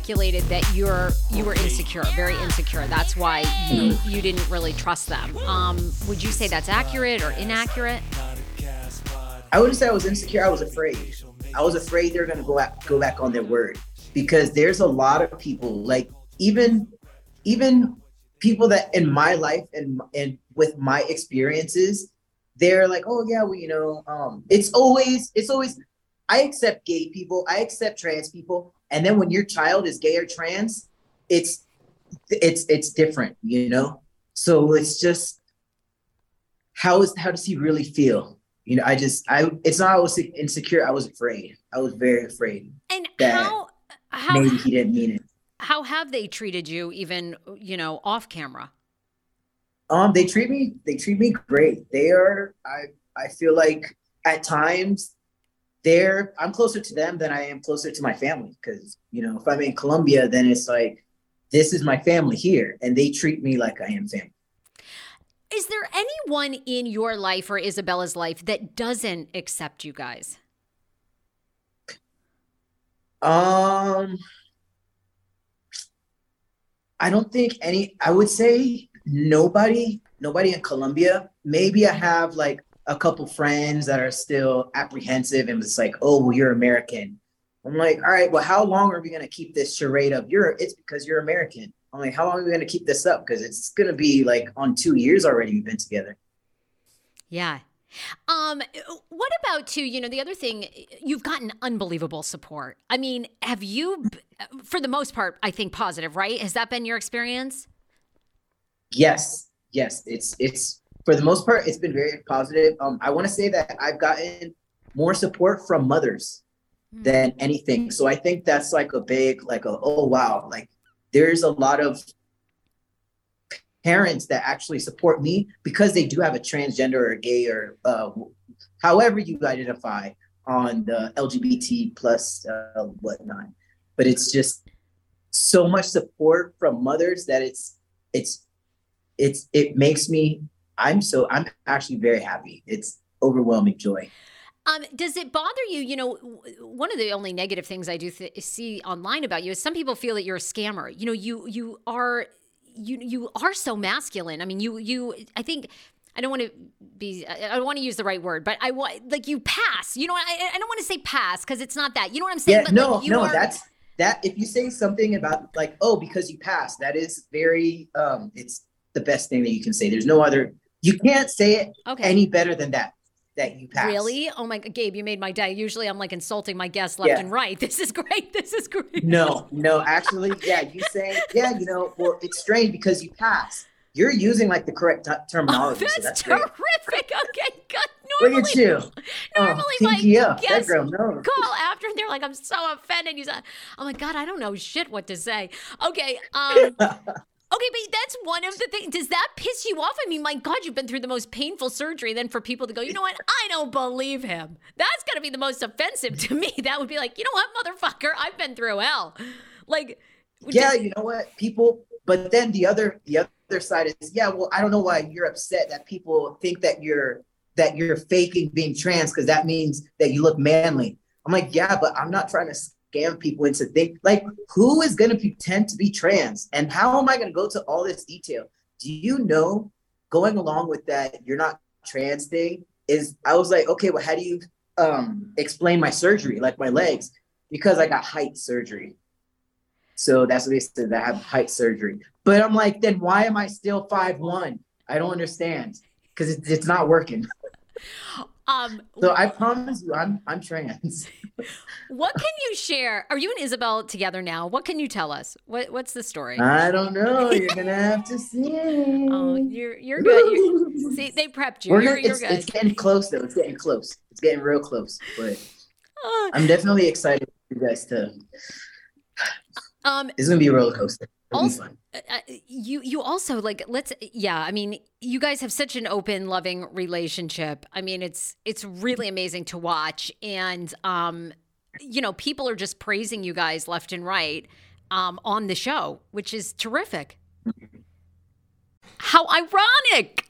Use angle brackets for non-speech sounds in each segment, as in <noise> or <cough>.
Speculated that you're you were insecure, very insecure. That's why you you didn't really trust them. Um, would you say that's accurate or inaccurate? I wouldn't say I was insecure. I was afraid. I was afraid they're gonna go back go back on their word because there's a lot of people like even even people that in my life and and with my experiences, they're like, oh yeah, well you know, um, it's always it's always I accept gay people, I accept trans people, and then when your child is gay or trans, it's it's it's different, you know. So it's just how is how does he really feel? You know, I just I it's not I was insecure. I was afraid. I was very afraid. And how how maybe he didn't mean it. How have they treated you, even you know, off camera? Um, they treat me they treat me great. They are I I feel like at times they're I'm closer to them than I am closer to my family because you know if I'm in Colombia then it's like this is my family here and they treat me like I am family. Is there anyone in your life or Isabella's life that doesn't accept you guys? Um I don't think any I would say nobody nobody in Colombia. Maybe I have like a couple friends that are still apprehensive and it's like, oh, well, you're American. I'm like, all right, well, how long are we gonna keep this charade of you're it's because you're American? I'm like, how long are we gonna keep this up? Because it's gonna be like on two years already we've been together. Yeah. Um, what about too, you know, the other thing, you've gotten unbelievable support. I mean, have you for the most part, I think positive, right? Has that been your experience? Yes. Yes. It's it's for the most part, it's been very positive. Um, I want to say that I've gotten more support from mothers mm. than anything. So I think that's like a big, like a oh wow, like there's a lot of parents that actually support me because they do have a transgender or gay or uh, however you identify. on the LGBT plus uh, whatnot, but it's just so much support from mothers that it's it's it's it makes me I'm so I'm actually very happy. It's overwhelming joy. Um, does it bother you? You know, one of the only negative things I do th- see online about you is some people feel that you're a scammer. You know, you you are you you are so masculine. I mean, you you I think I don't want to be I don't want to use the right word, but I want like you pass. You know, I, I don't want to say pass because it's not that. You know what I'm saying? Yeah, but, no, like, no, are, that's that. If you say something about like oh because you passed, that is very um it's the best thing that you can say. There's no other. You can't say it okay. any better than that that you passed. Really? Oh my god, Gabe, you made my day. Usually I'm like insulting my guests left yeah. and right. <laughs> This is great. This is great. No, no, actually, yeah, you say, yeah, you know, well, it's strange because you pass. You're using like the correct t- terminology. Oh, that's, so that's terrific. Great. <laughs> Okay, good. Normally, Look at you. Normally, oh, my up. guests girl, no. call after and they're like, I'm so offended. You said, "Oh my God, I don't know shit what to say. Okay. Um, <laughs> Okay, but that's one of the things. Does that piss you off? I mean, my God, you've been through the most painful surgery. Then for people to go, you know what? I don't believe him. That's going to be the most offensive to me. That would be like, you know what, motherfucker? I've been through hell. Like, yeah, you know what? People, but then the other, the other side is, yeah, well, I don't know why you're upset that people think that you're that you're faking being trans because that means that you look manly. I'm like, yeah, but I'm not trying to scam people into think like who is going to pretend to be trans? And how am i going to go to all this detail? Do you know going along with that you're not trans thing? Is i was like okay well how do you um explain my surgery like my legs? Because i got height surgery. So that's what they said i have height surgery. But i'm like then why am i still five one? I don't understand. Because it's not working <laughs> um, so I promise you, I'm I'm trans. <laughs> what can you share? Are you and Isabel together now? What can you tell us? What What's the story? I don't know. <laughs> You're gonna have to see. oh, you're you're good. You're, <laughs> see, they prepped you. We're you're, you're it's, it's, getting close though. It's getting close. It's getting real close. But uh, I'm definitely excited for you guys to. Um, it's gonna be a roller coaster also, uh, uh, you you also like let's yeah i mean you guys have such an open loving relationship. I mean it's it's really amazing to watch. And um you know people are just praising you guys left and right um on the show which is terrific. How ironic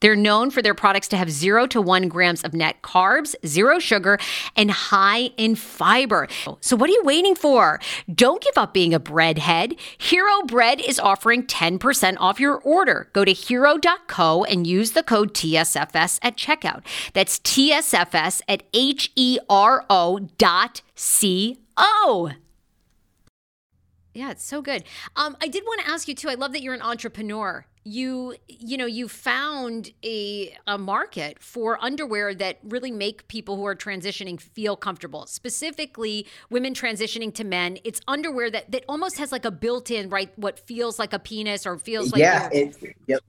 They're known for their products to have zero to one grams of net carbs, zero sugar, and high in fiber. So, what are you waiting for? Don't give up being a breadhead. Hero Bread is offering 10% off your order. Go to hero.co and use the code TSFS at checkout. That's TSFS at H E R O dot C O. Yeah, it's so good. Um, I did want to ask you too. I love that you're an entrepreneur you you know you found a a market for underwear that really make people who are transitioning feel comfortable. Specifically women transitioning to men. It's underwear that that almost has like a built-in right what feels like a penis or feels like yeah it, yep,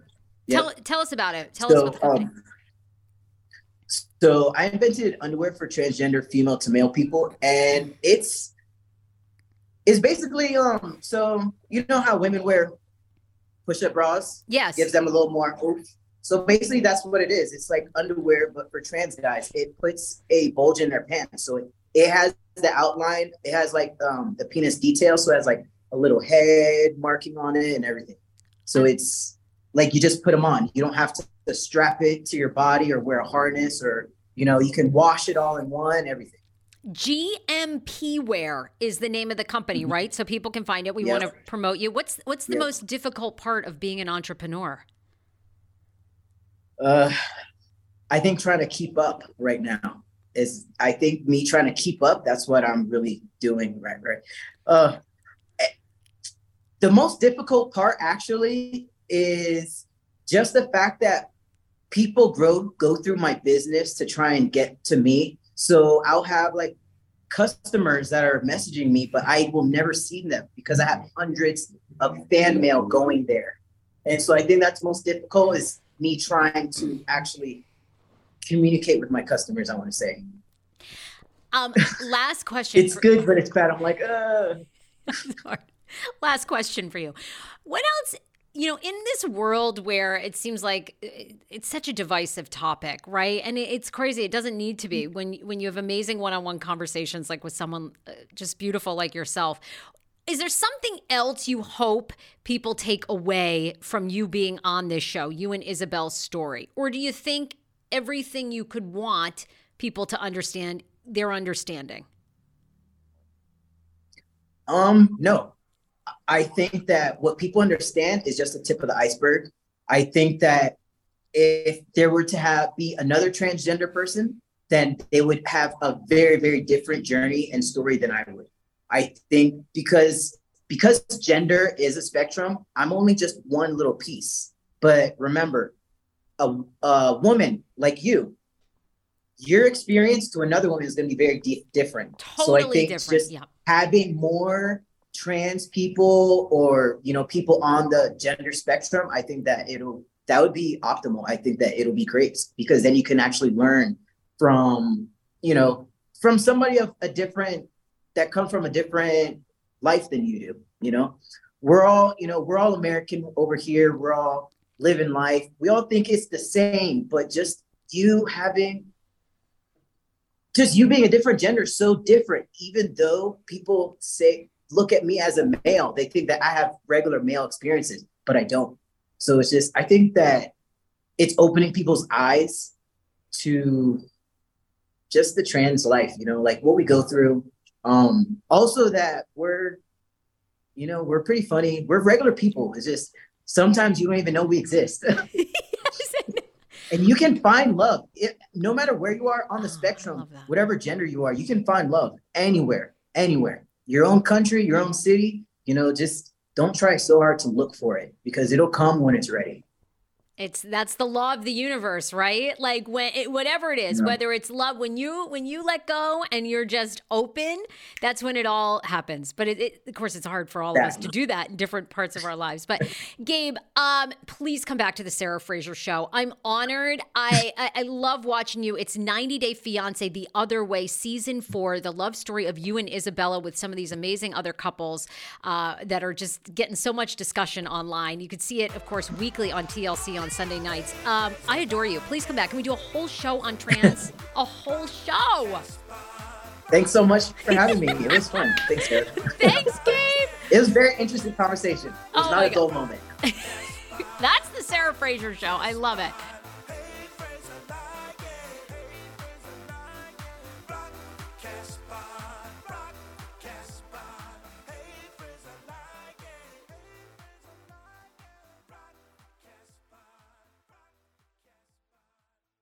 yep. tell tell us about it. Tell so, us about um, so i invented underwear for transgender female to male people and it's it's basically um so you know how women wear push-up bras. Yes. Gives them a little more oomph. So basically, that's what it is. It's like underwear, but for trans guys. It puts a bulge in their pants. So it, it has the outline. It has like um, the penis detail. So it has like a little head marking on it and everything. So it's like you just put them on. You don't have to, to strap it to your body or wear a harness or, you know, you can wash it all in one, everything. GMP Wear is the name of the company, mm-hmm. right? So people can find it. We yes. want to promote you. What's what's the yes. most difficult part of being an entrepreneur? Uh, I think trying to keep up right now is. I think me trying to keep up. That's what I'm really doing right. Right. Uh, eh, the most difficult part actually is just the fact that people grow go through my business to try and get to me so I'll have like customers that are messaging me, but I will never see them because I have hundreds of fan mail going there. And so I think that's most difficult is me trying to actually communicate with my customers, I want to say. Um, <laughs> last question. it's for- good, but it's bad. I'm like, uh. <laughs> last question for you. What else you know, in this world where it seems like it's such a divisive topic, right? And it's crazy. It doesn't need to be when when you have amazing one-on-one conversations like with someone uh, just beautiful like yourself. Is there something else you hope people take away from you being on this show, you and Isabel's story? Or do you think everything you could want people to understand, they're understanding? Um, no. I think that what people understand is just the tip of the iceberg. I think that if there were to have be another transgender person, then they would have a very, very different journey and story than I would. I think because because gender is a spectrum, I'm only just one little piece. But remember, a, a woman like you, your experience to another woman is going to be very di- different. Totally so I think different. just yeah. having more trans people or you know people on the gender spectrum, I think that it'll that would be optimal. I think that it'll be great because then you can actually learn from you know from somebody of a different that come from a different life than you do. You know, we're all you know we're all American over here. We're all living life. We all think it's the same, but just you having just you being a different gender so different even though people say look at me as a male. They think that i have regular male experiences but i don't. So it's just i think that it's opening people's eyes to just the trans life you know like what we go through. Um also that we're you know we're pretty funny. We're regular people. It's just sometimes you don't even know we exist. <laughs> And you can find love. It, no matter where you are on the Oh, spectrum whatever gender you are you can find love anywhere anywhere your own country your own city you know just don't try so hard to look for it because it'll come when it's ready It's that's the law of the universe, right? Like when it, whatever it is, Yeah. whether it's love, when you when you let go and you're just open, that's when it all happens. But it, it, of course, it's hard for all of us to do that in different parts of our lives. But Gabe, um, please come back to the Sarah Fraser show. I'm honored. I, I I love watching you. It's 90 Day Fiance, The Other Way, season four, the love story of you and Isabella with some of these amazing other couples uh, that are just getting so much discussion online. You could see it, of course, weekly on TLC on Sunday nights. Um, I adore you. Please come back. Can we do a whole show on trans? <laughs> a whole show. thanks so much for having me it was fun thanks Sarah. <laughs> Thanks, Gabe. it was a very interesting conversation it was Oh not a dull moment <laughs> That's the Sarah Fraser show. I love it.